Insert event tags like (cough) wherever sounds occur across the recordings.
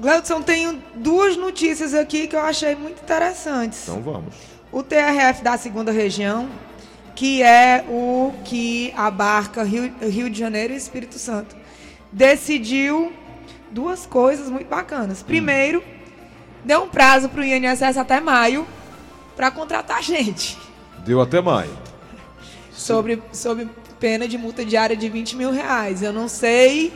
Gleudson, tenho duas notícias aqui que eu achei muito interessantes. Então vamos. O TRF da segunda região, que é o que abarca Rio, Rio de Janeiro e Espírito Santo, decidiu duas coisas muito bacanas. Primeiro, deu um prazo para o INSS até maio para contratar gente. Deu até maio. Sobre, sobre pena de multa diária de 20 mil reais. Eu não sei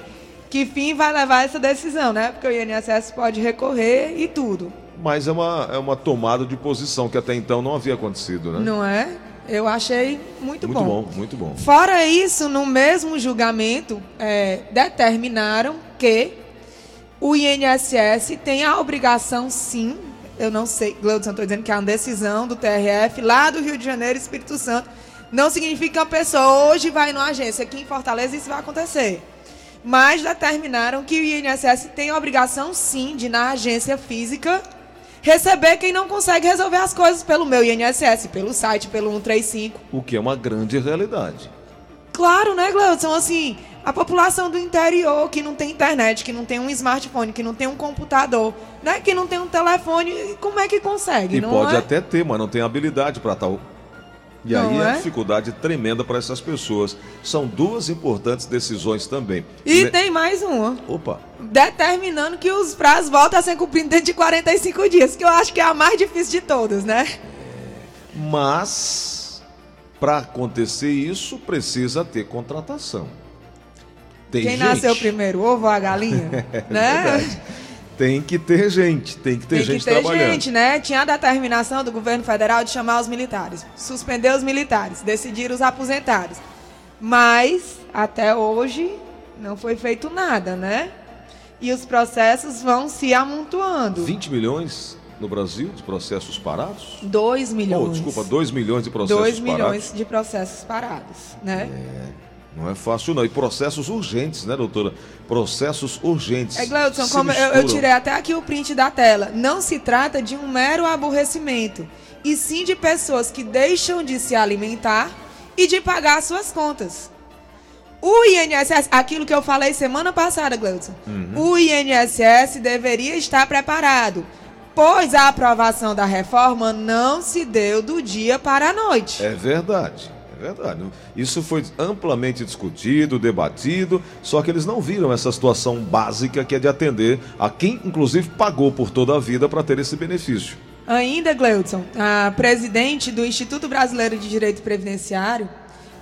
que fim vai levar essa decisão, né? Porque o INSS pode recorrer e tudo. Mas é uma, é uma tomada de posição que até então não havia acontecido, né? Não é? Eu achei muito, muito bom. bom. Muito bom, Fora isso, no mesmo julgamento, é, determinaram que o INSS tem a obrigação, sim, eu não sei, Gleudson, estou dizendo que é uma decisão do TRF lá do Rio de Janeiro, Espírito Santo. Não significa que uma pessoa hoje vai numa agência aqui em Fortaleza isso vai acontecer. Mas determinaram que o INSS tem a obrigação, sim, de na agência física receber quem não consegue resolver as coisas pelo meu INSS, pelo site, pelo 135. O que é uma grande realidade. Claro, né, Gleudson? Assim, a população do interior que não tem internet, que não tem um smartphone, que não tem um computador, né, que não tem um telefone, como é que consegue? E pode é? até ter, mas não tem habilidade para tal. E Não aí é é? uma dificuldade tremenda para essas pessoas. São duas importantes decisões também. E Ne- tem mais uma. Opa, Determinando que os prazos voltam a ser cumpridos dentro de 45 dias, que eu acho que é a mais difícil de todas, né? mas para acontecer isso precisa ter contratação. Tem Quem gente. nasceu primeiro, ovo ou a galinha? (laughs) né? verdade. Tem que ter gente, tem que ter Tem gente que ter trabalhando. gente, né? Tinha a determinação do governo federal de chamar os militares, suspender os militares, decidir os aposentados. Mas, até hoje, não foi feito nada, né? E os processos vão se amontoando. 20 milhões no Brasil de processos parados? 2 Oh, milhões. desculpa, 2 milhões de processos 2 milhões parados. de processos parados, né? Não é fácil não. E processos urgentes, né, doutora? Processos urgentes. É, Gleudson, como eu, eu tirei até aqui o print da tela. Não se trata de um mero aborrecimento, e sim de pessoas que deixam de se alimentar e de pagar suas contas. O INSS, aquilo que eu falei semana passada, Gleudson, Uhum. o INSS deveria estar preparado, pois a aprovação da reforma não se deu do dia para a noite. É verdade, é verdade. Isso foi amplamente discutido, debatido, só que eles não viram essa situação básica que é de atender a quem, inclusive, pagou por toda a vida para ter esse benefício. Ainda, Gleudson, a presidente do Instituto Brasileiro de Direito Previdenciário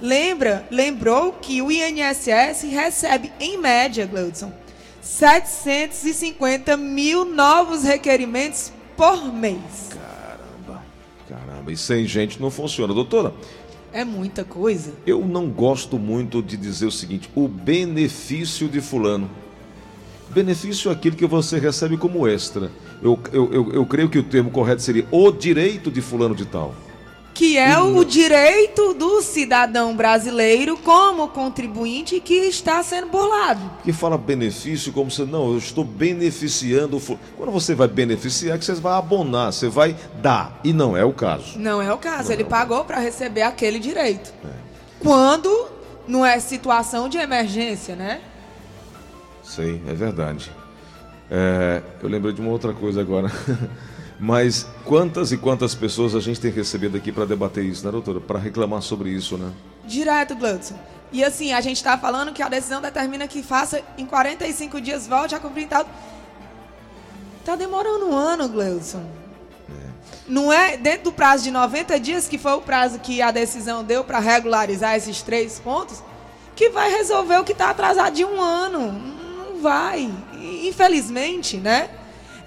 lembra, lembrou que o INSS recebe, em média, Gleudson, 750 mil novos requerimentos por mês. Caramba, caramba. E sem gente não funciona. Doutora, É muita coisa. eu não gosto muito de dizer o seguinte: o benefício de Fulano. Benefício é aquilo que você recebe como extra. Eu, eu, eu, eu creio que o termo correto seria o direito de Fulano de Tal. Que é o direito do cidadão brasileiro como contribuinte que está sendo burlado. que fala benefício como se não, eu estou beneficiando. o fu-". Quando você vai beneficiar, é que você vai abonar, você vai dar. E não é o caso. Não é o caso. Não Ele é o pagou para receber aquele direito. Quando não é situação de emergência, né? Sim, é verdade. É, eu lembrei de uma outra coisa agora. (laughs) Mas quantas e quantas pessoas a gente tem recebido aqui para debater isso, né, doutora? Para reclamar sobre isso, né? Direto, Gleudson. E assim, a gente está falando que a decisão determina que faça em 45 dias, volte a cumprir tal. Tá demorando um ano, Gleudson. Não é dentro do prazo de 90 dias, que foi o prazo que a decisão deu para regularizar esses três pontos, que vai resolver o que está atrasado de um ano. Não vai. Infelizmente, né?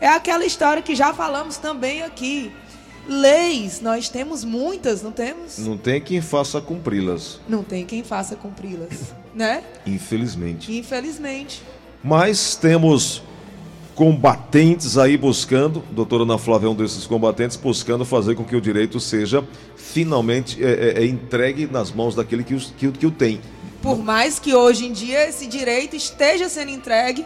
É aquela história que já falamos também aqui. Leis, nós temos muitas, não temos? Não tem quem faça cumpri-las, Não tem quem faça cumpri-las, (laughs) né? infelizmente. Infelizmente. Mas temos combatentes aí buscando, doutora Ana Flávia é um desses combatentes, buscando fazer com que o direito seja finalmente é, é, é entregue nas mãos daquele que, os- que, o- que o tem. Por mais que hoje em dia esse direito esteja sendo entregue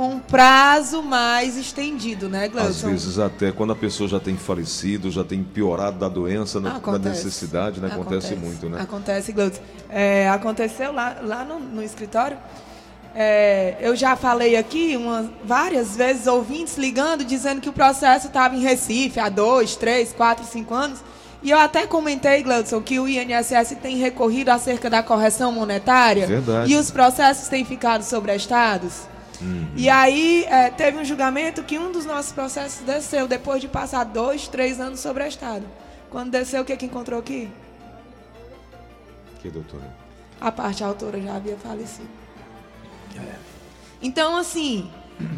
com um prazo mais estendido, né, Às Gleudson? vezes até quando a pessoa já tem falecido, já tem piorado da doença, né, da Acontece. necessidade, né? Acontece, muito, né? Acontece, Gleudson. É, aconteceu lá, lá no, no escritório. É, eu já falei aqui uma, várias vezes, ouvintes ligando, dizendo que o processo estava em Recife há dois, três, quatro, cinco anos. E eu até comentei, Gleudson, que o INSS tem recorrido acerca da correção monetária. Verdade. E os processos têm ficado sobrestados. Uhum. E aí é, teve um julgamento que um dos nossos processos desceu depois de passar dois, três anos sobrestado. Quando desceu, o que, que encontrou aqui? Que doutora? A parte autora já havia falecido. Então, assim,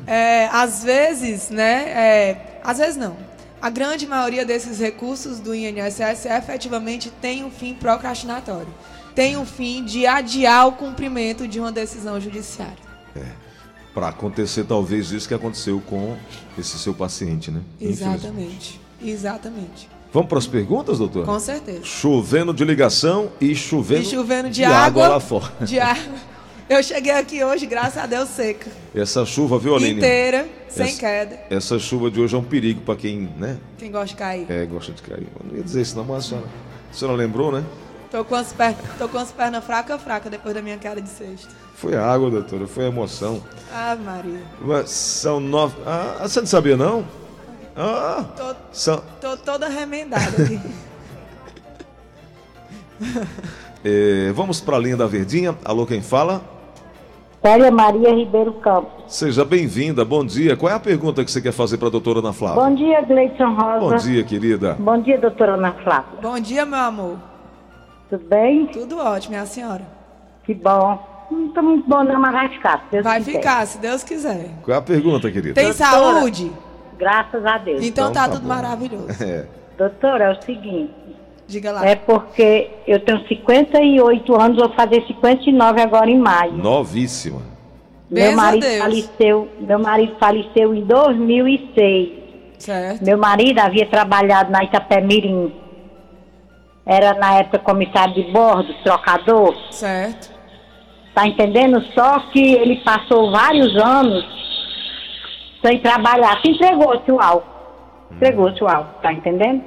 é, às vezes, né? é, às vezes não. A grande maioria desses recursos do INSS efetivamente tem um fim procrastinatório. Tem um fim de adiar o cumprimento de uma decisão judiciária. Para acontecer talvez isso que aconteceu com esse seu paciente, né? Exatamente. Exatamente. Vamos para as perguntas, doutor? Com certeza. Chovendo de ligação e chovendo, E chovendo de, água, lá fora. De água. Eu cheguei aqui hoje, graças a Deus, seca. Essa chuva, viu, Aline? Inteira, sem Essa- queda. Essa chuva de hoje é um perigo para quem, né? Quem gosta de cair. É, gosta de cair. Eu não ia dizer isso não, mas a senhora, a senhora lembrou, né? Tô com as, per... Tô com as pernas fracas, fracas, depois da minha queda de sexta. Foi a água, doutora, foi emoção. Ah, Maria. Mas são nove... Ah, você não sabia, não? Ah, Tô, são... tô toda remendada aqui. (laughs) é, vamos para a linha da Verdinha. Alô, quem fala? Célia Maria Ribeiro Campos. Seja bem-vinda, bom dia. Qual é a pergunta que você quer fazer para a doutora Ana Flávia? Bom dia, Gleison Rosa. Bom dia, querida. Bom dia, doutora Ana Flávia. Bom dia, meu amor. Tudo bem? Tudo ótimo, minha senhora. Que bom. Não está muito bom não, mas vai ficar. se Deus Vai quiser. ficar, se Deus quiser. Qual é a pergunta, querida? Tem Doutora. saúde? Graças a Deus. Então, Então tá, tá tudo bom. maravilhoso. (laughs) É. Doutora, é o seguinte. Diga lá. É porque eu tenho 58 anos, vou fazer 59 agora em maio. Novíssima. Meu marido a Deus. faleceu, meu marido faleceu em 2006. Certo. Meu marido havia trabalhado na Itapemirim. Era na época comissário de bordo, trocador. Certo. Tá entendendo? Só que ele passou vários anos sem trabalhar. Se entregou-se o álcool. Entregou-se o álcool, tá entendendo?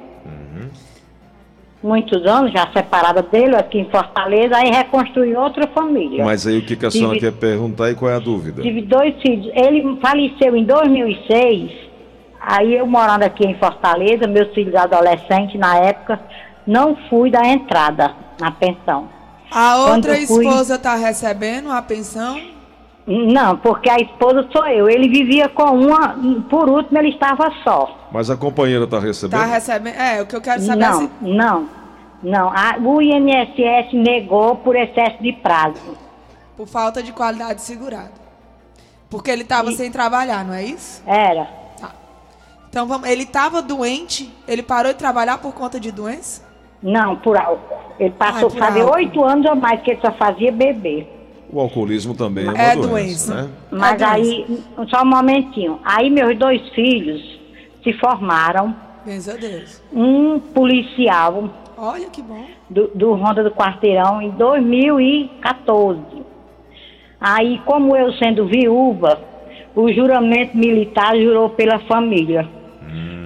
Muitos anos já separada dele aqui em Fortaleza, aí reconstruiu outra família. Mas aí o que, que a senhora Tive- quer perguntar e qual é a dúvida? Tive dois filhos. Ele faleceu em 2006. Aí eu morando aqui em Fortaleza, meus filhos adolescentes na época, não fui da entrada na pensão. A outra fui- esposa tá recebendo a pensão? Não, porque a esposa sou eu. Ele vivia com uma, por último ele estava só. Mas a companheira está recebendo? Tá recebendo? É, o que eu quero saber é Não, se... não, não. A- o INSS negou por excesso de prazo. por falta de qualidade segurada. Porque ele tava sem trabalhar, não é isso? Era. Tá. Então vamos, ele tava doente, ele parou de trabalhar por conta de doença? Não, por álcool. Ele passou a fazer álcool. oito anos ou mais que ele só fazia beber. O alcoolismo também é uma É doença, doença. né? Mas É aí, só um momentinho. Aí meus dois filhos se formaram. A Deus. Um policial Olha que bom. do, do Ronda do Quarteirão em 2014. Aí, como eu sendo viúva, o juramento militar jurou pela família.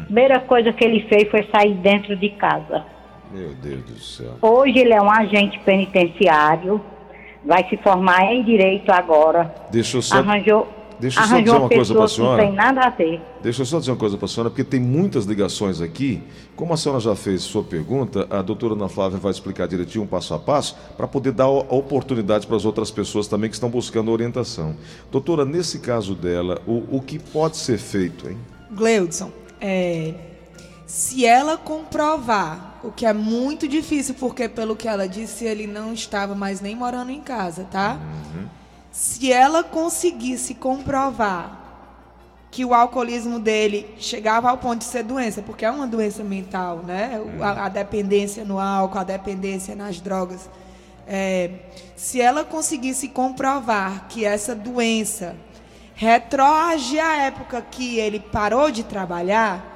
Primeira coisa que ele fez foi sair dentro de casa. Meu Deus do céu. Hoje ele é um agente penitenciário, vai se formar em direito agora. Deixa eu só, Arranjou, deixa eu só arranjou dizer uma coisa pra pessoa que não senhora. tem nada a ver. deixa eu só dizer uma coisa para a senhora, porque tem muitas ligações aqui. Como a senhora já fez sua pergunta, a doutora Ana Flávia vai explicar direitinho, um passo a passo, para poder dar a oportunidade para as outras pessoas também que estão buscando orientação. Doutora, nesse caso dela, o, o que pode ser feito, hein? Gleudson, é, se ela comprovar, o que é muito difícil, porque pelo que ela disse, ele não estava mais nem morando em casa, tá? Se ela conseguisse comprovar que o alcoolismo dele chegava ao ponto de ser doença, porque é uma doença mental, né? A, a dependência no álcool, a dependência nas drogas. É, se ela conseguisse comprovar que essa doença retroage à época que ele parou de trabalhar,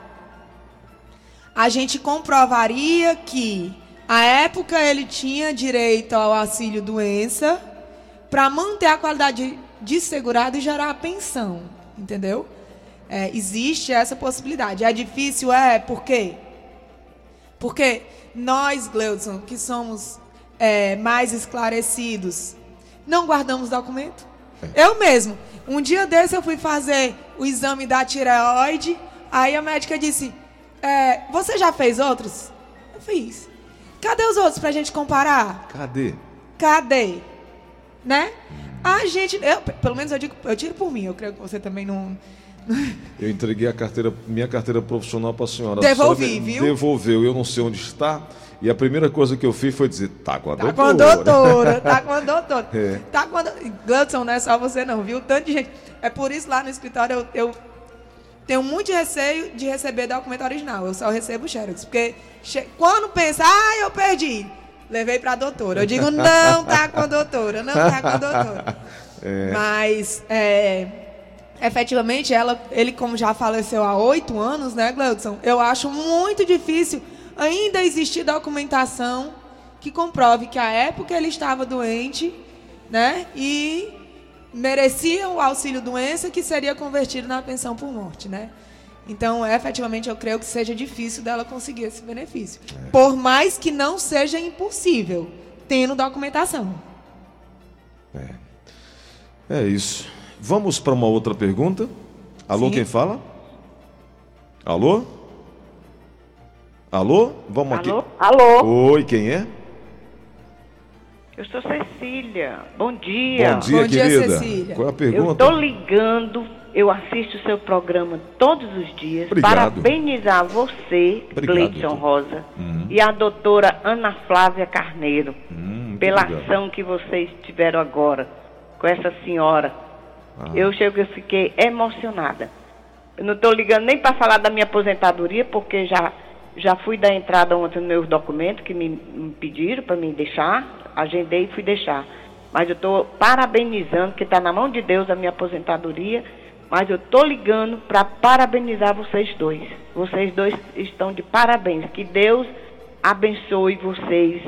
a gente comprovaria que a época ele tinha direito ao auxílio doença para manter a qualidade de segurado e gerar a pensão, entendeu? É, existe essa possibilidade. É difícil, é, por quê? Porque nós, Gleudson, que somos é, mais esclarecidos, não guardamos documento. Eu mesmo. Um dia desse eu fui fazer o exame da tireoide, aí a médica disse: é, Você já fez outros? Eu fiz. Cadê os outros pra gente comparar? Cadê? Cadê? Né? A gente, eu, pelo menos eu digo, eu tiro por mim, eu creio que você também não. Eu entreguei a carteira, minha carteira profissional para a senhora. Devolvi, a senhora viu? Devolveu, eu não sei onde está. E a primeira coisa que eu fiz foi dizer, tá com a Tá doutora. com a doutora, (laughs) tá com a doutora. É. Tá com a doutora. Gladson, não é só você não, viu? Tanto de gente. É por isso lá no escritório eu, eu tenho muito receio de receber documento original. Eu só recebo xerox. Porque quando pensa, ah, eu perdi, levei pra doutora. Eu digo, não tá com a doutora, não tá com a doutora. (laughs) Mas, é, efetivamente, ela, ele como já faleceu há oito anos, né, Gladson? Eu acho muito difícil ainda existir documentação que comprove que a época ele estava doente, né, e merecia o auxílio doença que seria convertido na pensão por morte, né? Então, efetivamente, eu creio que seja difícil dela conseguir esse benefício. Por mais que não seja impossível, tendo documentação. É isso. Vamos para uma outra pergunta. Alô, Sim. quem fala? Alô? Alô? Vamos Alô? aqui. Alô? Oi, quem é? Eu sou Cecília. Bom dia. Bom dia, Bom dia, querida. Cecília. Qual é a Eu pergunta? estou ligando, eu assisto o seu programa todos os dias. Obrigado. Parabenizar você, Obrigado, Gleidson doutor. Rosa, Uhum. e a doutora Ana Flávia Carneiro, Hum, pela obrigado. ação que vocês tiveram agora com essa senhora. Ah. Eu chego e fiquei emocionada. Eu não estou ligando nem para falar da minha aposentadoria, porque já, já fui dar entrada ontem nos meus documentos que me, me pediram para me deixar, agendei e fui deixar. Mas eu estou parabenizando, que está na mão de Deus a minha aposentadoria, mas eu estou ligando para parabenizar vocês dois. Vocês dois estão de parabéns. Que Deus abençoe vocês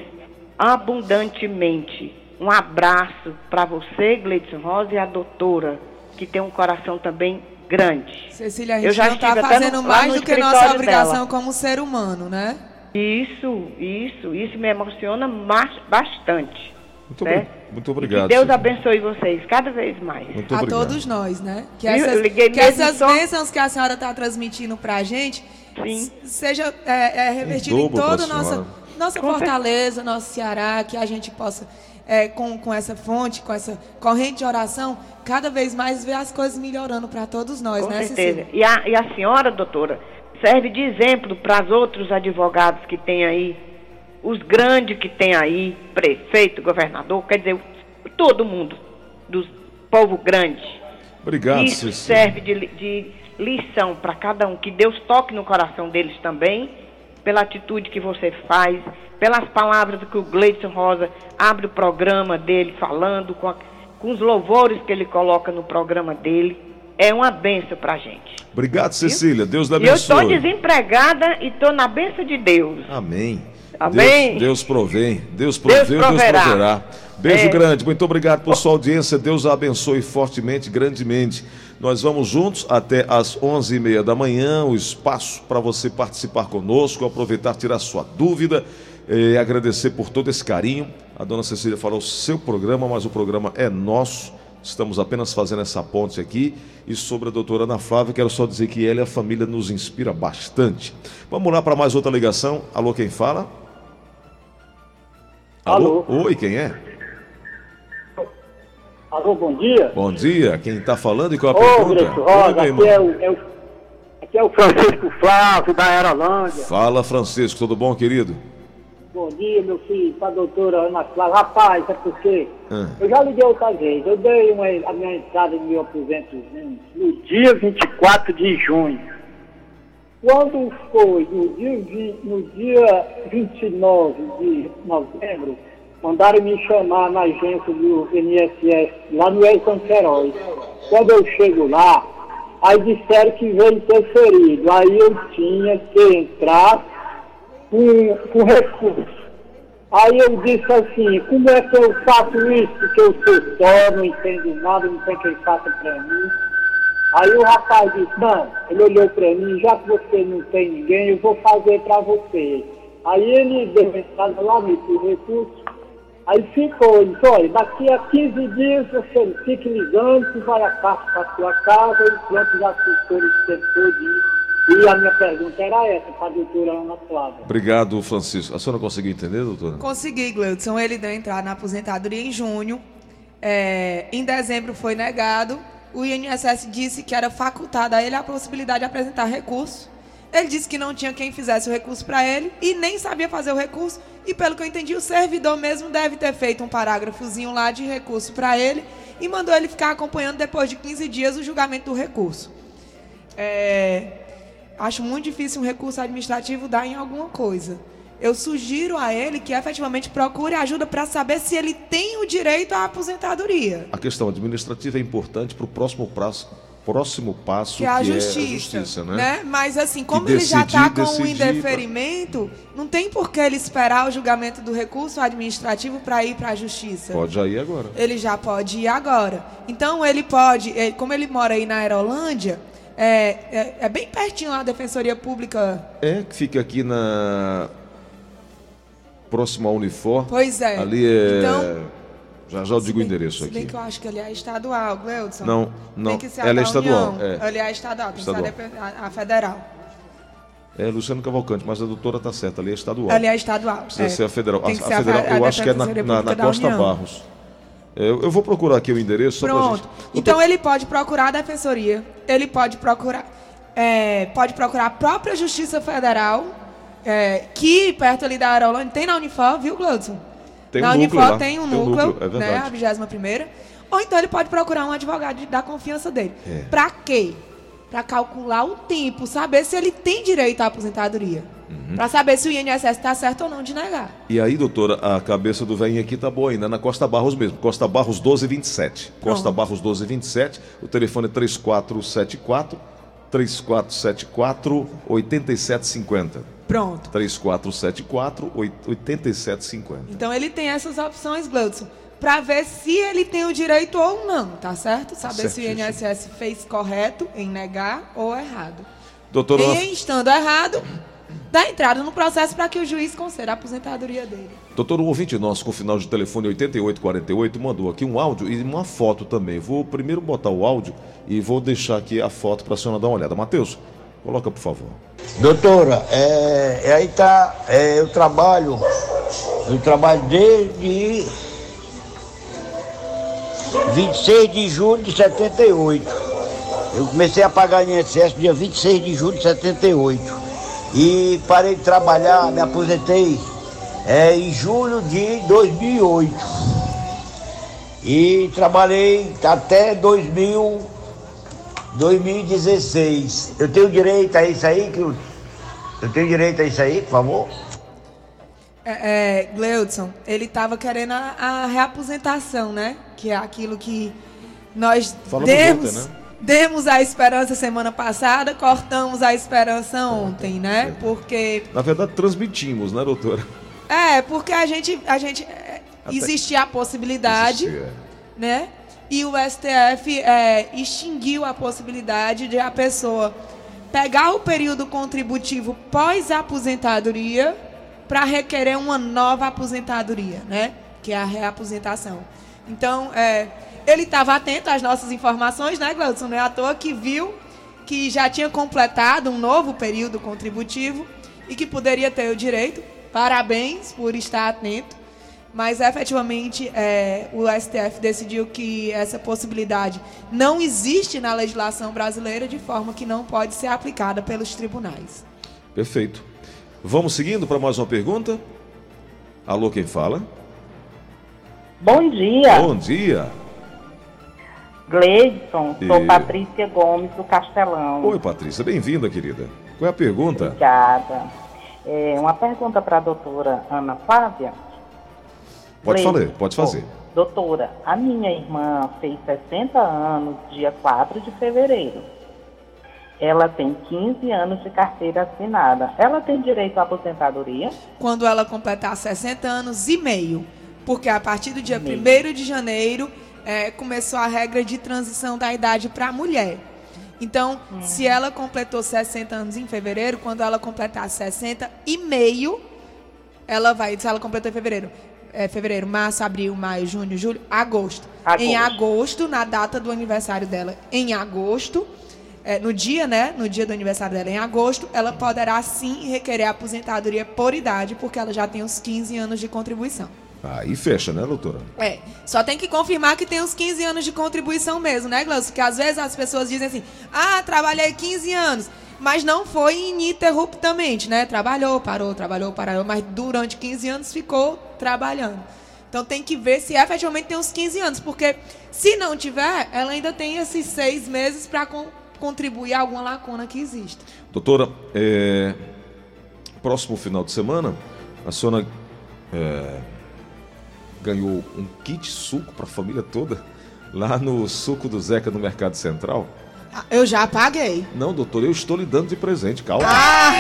abundantemente. Um abraço para você, Gleidson Rosa, e a doutora, que tem um coração também grande. Cecília, a Eu gente já não está estive até fazendo mais do que nossa obrigação dela. como ser humano, né? Isso, isso, isso me emociona mas- bastante. Muito, né? muito E obrigado. que Deus Cecília. abençoe vocês cada vez mais. Muito a obrigado. todos nós, né? Que essas, que essas só- bênçãos que a senhora está transmitindo para a gente Sim. seja é, é, revertido Em toda a nossa, senhora. nossa Com fortaleza, nosso Ceará, que a gente possa, é, com, com essa fonte, com essa corrente de oração, cada vez mais ver as coisas melhorando para todos nós, Com né, certeza. Cecília? E a, e a senhora, doutora, serve de exemplo para os outros advogados que tem aí, os grandes que tem aí, prefeito, governador, quer dizer, todo mundo, do povo grande. Obrigado, Isso serve de, de lição para cada um. Que Deus toque no coração deles também, pela atitude que você faz, pelas palavras que o Gleidson Rosa abre o programa dele falando, com, a- com os louvores que ele coloca no programa dele. É uma benção para a gente. Obrigado, Cecília. Deus lhe E eu estou abençoe. desempregada e estou na benção de Deus. Amém. Amém. Deus, Deus provém. Deus proveu, Deus, proverá. proverá. Beijo É. grande. Muito obrigado por sua audiência. Deus a abençoe fortemente, grandemente. Nós vamos juntos até às 11h30 da manhã. O espaço para você participar conosco, aproveitar, tirar sua dúvida. E agradecer por todo esse carinho. A dona Cecília falou seu programa, mas o programa é nosso. Estamos apenas fazendo essa ponte aqui. E sobre a doutora Ana Flávia, quero só dizer que ela e a família nos inspira bastante. Vamos lá para mais outra ligação. Alô, quem fala? Alô. Oi, quem é? Alô, bom dia. Bom dia. Quem está falando e qual a Ô, pergunta? Gleison Oi, Rosa, aqui é, o, é o- aqui é o Francisco Flávio, da Aerolândia. Fala, Francisco. Tudo bom, querido? Bom dia, meu filho, para a doutora Ana Flávia. Rapaz, é porque Ah. eu já liguei outra vez. Eu dei uma, a minha entrada no meu aposentozinho no dia 24 de junho. Quando foi no dia, no dia 29 de novembro, mandaram me chamar na agência do INSS, lá no Elton Queiroz. Quando eu chego lá, aí disseram que veio interferido. Aí eu tinha que entrar com, com recurso. Aí eu disse assim, como é que eu faço isso? Porque eu sou só, não entendo nada, não tem quem faça para mim. Aí o rapaz disse, não, ele olhou para mim, já que você não tem ninguém, eu vou fazer para você. Aí ele deu entrada lá, pediu recurso, Aí ficou, disse, olha, daqui a 15 dias você fique ligando, que vai a carta para sua casa e pronto, já ficou esse tempo todo. E a minha pergunta era essa para a doutora Ana Flávia. Obrigado, Francisco. A senhora conseguiu entender, doutora? Consegui, Gleudson. Ele deu entrada na aposentadoria em junho. É, em dezembro foi negado. O INSS disse que era facultada a ele a possibilidade de apresentar recurso. Ele disse que não tinha quem fizesse o recurso para ele e nem sabia fazer o recurso. E pelo que eu entendi, o servidor mesmo deve ter feito um parágrafozinho lá de recurso para ele e mandou ele ficar acompanhando depois de 15 dias o julgamento do recurso. É, acho muito difícil um recurso administrativo dar em alguma coisa. Eu sugiro a ele que efetivamente procure ajuda para saber se ele tem o direito à aposentadoria. A questão administrativa é importante para o próximo prazo, próximo passo Que é a que justiça, é a justiça, né? né? Mas assim, como ele já está com o decidir, indeferimento, não tem por que ele esperar o julgamento do recurso administrativo para ir para a justiça. Pode já ir agora. Ele já pode ir agora. Então ele pode, ele- como ele mora aí na Aerolândia, é, é, é bem pertinho lá da Defensoria Pública. É que fica aqui na próxima Unifor. Pois é. Ali é. Então, já já eu digo o bem- endereço se bem aqui. que eu acho que ele é estadual, Gleudson. Não, não. Tem que ser a Ela é estadual, União. é. Ele é estadual, tem que ser a Estadual. a, a federal. É Luciano Cavalcante, mas a doutora tá certa, ali é estadual. Ali é estadual. Precisa é. ser a federal. A, a a federal, fe- a eu acho que é na, na, na Costa União. Barros. É, Eu, eu vou procurar aqui o endereço só Pronto. gente. Doutor, Então ele pode procurar a defensoria, ele pode procurar, é, pode procurar a própria Justiça Federal, é, que perto ali da Aerolândia, tem na Unifor, viu, Gleudson? Tem na um núcleo tem um tem um núcleo, núcleo, é né, a 21 primeira. Ou então ele pode procurar um advogado da confiança dele. É. Pra quê? Pra calcular o tempo, saber se ele tem direito à aposentadoria. Uhum. Pra saber se o INSS está certo ou não de negar. E aí, doutora, a cabeça do velhinho aqui tá boa ainda, na Costa Barros mesmo. Costa Barros 1227. Costa Pronto. Barros 1227. O telefone é 3474 3474 8750. Pronto. 3474 8750. Então ele tem essas opções, Gleudson, para ver se ele tem o direito ou não, tá certo? Saber se o. INSS fez correto em negar ou errado. Doutora, E em estando errado, dá entrada no processo para que o juiz conceda a aposentadoria dele. doutor, um ouvinte nosso com final de telefone 8848 mandou aqui um áudio e uma foto também. Vou primeiro botar o áudio e vou deixar aqui a foto para a senhora dar uma olhada. Matheus, coloca por favor. Doutora, é, é aí tá, é, eu trabalho, eu trabalho desde 26 de julho de 78. Eu comecei a pagar INSS dia 26 de julho de 78. E parei de trabalhar, me aposentei é, em julho de 2008. E trabalhei até 2000, 2016. Eu tenho direito a isso aí, que eu, eu tenho direito a isso aí, por favor? É, é, Gleudson, ele estava querendo a, a reaposentação, né? Que é aquilo que nós Falamos demos, ontem, né? Demos a esperança semana passada, cortamos a esperança ontem, né? Porque Na verdade, transmitimos, né, doutora? É, porque a gente, a gente é, Até- existia a possibilidade, Existia. né? E o STF é, extinguiu a possibilidade de a pessoa pegar o período contributivo pós-aposentadoria para requerer uma nova aposentadoria, né? Que é a reaposentação. Então, é, ele estava atento às nossas informações, né, Gleudson? Não é à toa que viu que já tinha completado um novo período contributivo e que poderia ter o direito. Parabéns por estar atento. Mas efetivamente é, o STF decidiu que essa possibilidade não existe na legislação brasileira de forma que não pode ser aplicada pelos tribunais. Perfeito. Vamos seguindo para mais uma pergunta? Alô, quem fala? Bom dia, Bom dia. Gleidson. Sou E- Patrícia Gomes do Castelão. Oi, Patrícia, bem-vinda, querida. Qual é a pergunta? Obrigada. É, uma pergunta para a doutora Ana Flávia. Pode Gleidson, fazer, pode fazer. Doutora, a minha irmã fez 60 anos dia 4 de fevereiro. Ela tem 15 anos de carteira assinada. Ela tem direito à aposentadoria? Quando ela completar 60 anos e meio. Porque a partir do dia Meio. 1 de janeiro é, começou a regra de transição da idade para a mulher. Então, se ela completou 60 anos em fevereiro, quando ela completar 60 e meio, ela vai, se ela completou em fevereiro, é, fevereiro, março, abril, maio, junho, julho, agosto. Agosto. Em agosto, na data do aniversário dela, em agosto, é, no dia, né? No dia do aniversário dela, em agosto, ela poderá sim requerer aposentadoria por idade, porque ela já tem os 15 anos de contribuição. Aí fecha, né, doutora? É, só tem que confirmar que tem os 15 anos de contribuição mesmo, né, Glaucio? Porque às vezes as pessoas dizem assim, ah, trabalhei 15 anos, mas não foi ininterruptamente, né? Trabalhou, parou, trabalhou, parou, mas durante 15 anos ficou trabalhando. Então tem que ver se efetivamente tem os 15 anos, porque se não tiver, ela ainda tem esses seis meses para contribuir a alguma lacuna que existe. Doutora, é, próximo final de semana, a senhora é, ganhou um kit suco para a família toda lá no Suco do Zeca no Mercado Central. Ah, Eu já paguei. Não, doutor, eu estou lhe dando de presente, calma. Ah!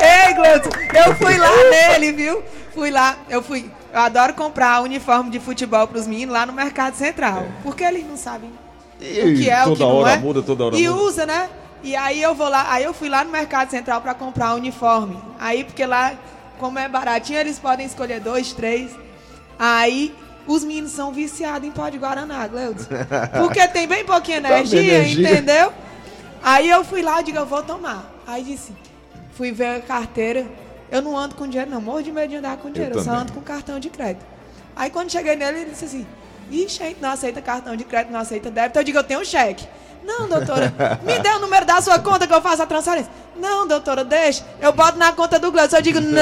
(laughs) Ei, Gleuton, eu fui lá nele, viu? Fui lá, eu fui. Eu adoro comprar uniforme de futebol para os meninos lá no Mercado Central. Porque eles não sabem E o que é, o toda que não hora é. muda, toda hora e muda. usa, né? E aí eu vou lá, aí eu fui lá no Mercado Central para comprar uniforme. Aí, porque lá, como é baratinho, eles podem escolher dois, três. Aí os meninos são viciados em pó de Guaraná, Gleudson. (laughs) Porque tem bem pouquinha energia, energia. entendeu? Aí eu fui lá e digo, eu vou tomar. Aí disse, fui ver a carteira. Eu não ando com dinheiro, não. Morro de medo de andar com dinheiro. Eu, só também. ando com cartão de crédito. Aí quando cheguei nele, ele disse assim: Ixi, a gente não aceita cartão de crédito, não aceita débito. Eu digo, eu tenho um cheque. Não, doutora, me dê o número da sua conta que eu faço a transferência. Não, doutora, deixa. Eu boto na conta do Gleudson. Eu digo, não.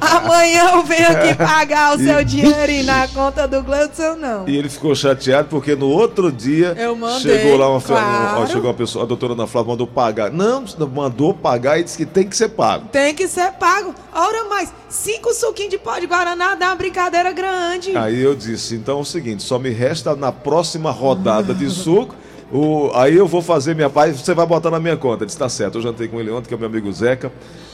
Amanhã eu venho aqui pagar o seu dinheiro e na conta do Gleudson, não. E ele ficou chateado porque no outro dia Eu mandei, chegou lá uma, claro. chegou uma pessoa, a doutora Ana Flávia mandou pagar. Não, mandou pagar e disse que tem que ser pago. Tem que ser pago. Ora, mais cinco suquinhos de pó de Guaraná dá uma brincadeira grande. Aí eu disse, então é o seguinte, só me resta na próxima rodada de suco. O, aí eu vou fazer minha parte, você vai botar na minha conta. Ele disse, tá certo, eu jantei com ele ontem, que é o meu amigo Zeca.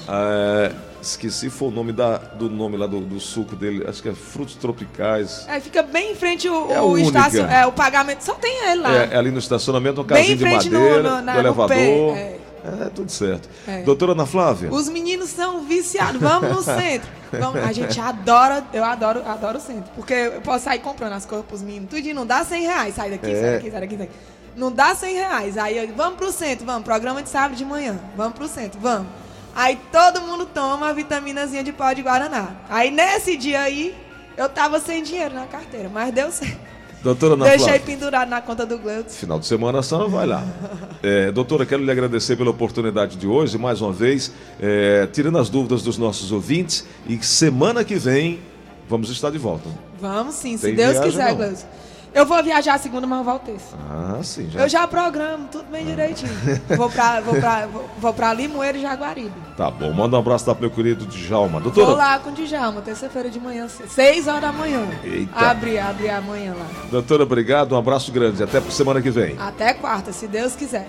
É, esqueci foi o nome da, do nome lá do, do suco dele, acho que é frutos tropicais. É, fica bem em frente o, É o é, o pagamento. Só tem ele lá. É, é ali no estacionamento, uma casinha de frente no- madeira, no- na- do elevador. pé, É. tudo certo. É. Doutora Ana Flávia, Os meninos são viciados. Vamos no centro. Vamos- a gente adora, eu adoro, adoro o centro. Porque eu posso sair comprando as coisas pros meninos. Tudinho não dá 100 reais. Sai daqui, É. sai daqui, sai daqui, sai daqui. Não dá 100 reais. Aí eu, vamos pro centro, vamos. Programa de sábado de manhã. Vamos pro centro, vamos. Aí todo mundo toma a vitaminazinha de pó de Guaraná. Aí nesse dia aí, eu tava sem dinheiro na carteira, mas deu certo. doutora Ana Deixei Flávia. pendurado na conta do Gleudson. Final de semana senhora vai lá. (laughs) É, doutora, quero lhe agradecer pela oportunidade de hoje, mais uma vez, é, tirando as dúvidas dos nossos ouvintes. E semana que vem vamos estar de volta. Vamos sim, se Tem Deus viagem, quiser, não? Eu vou viajar a segunda, mas eu volto terça. Ah, sim, já. Eu já programo, tudo bem direitinho. Vou pra, vou pra, vou, (laughs) vou pra Limoeiro e Jaguaribe. Tá bom, manda um abraço lá pro meu querido Djalma. Vou Doutora, lá com o Djalma, terça-feira de manhã, seis horas da manhã. Eita. Abre, abre amanhã lá. doutora, obrigado, um abraço grande. Até semana que vem. Até quarta, se Deus quiser.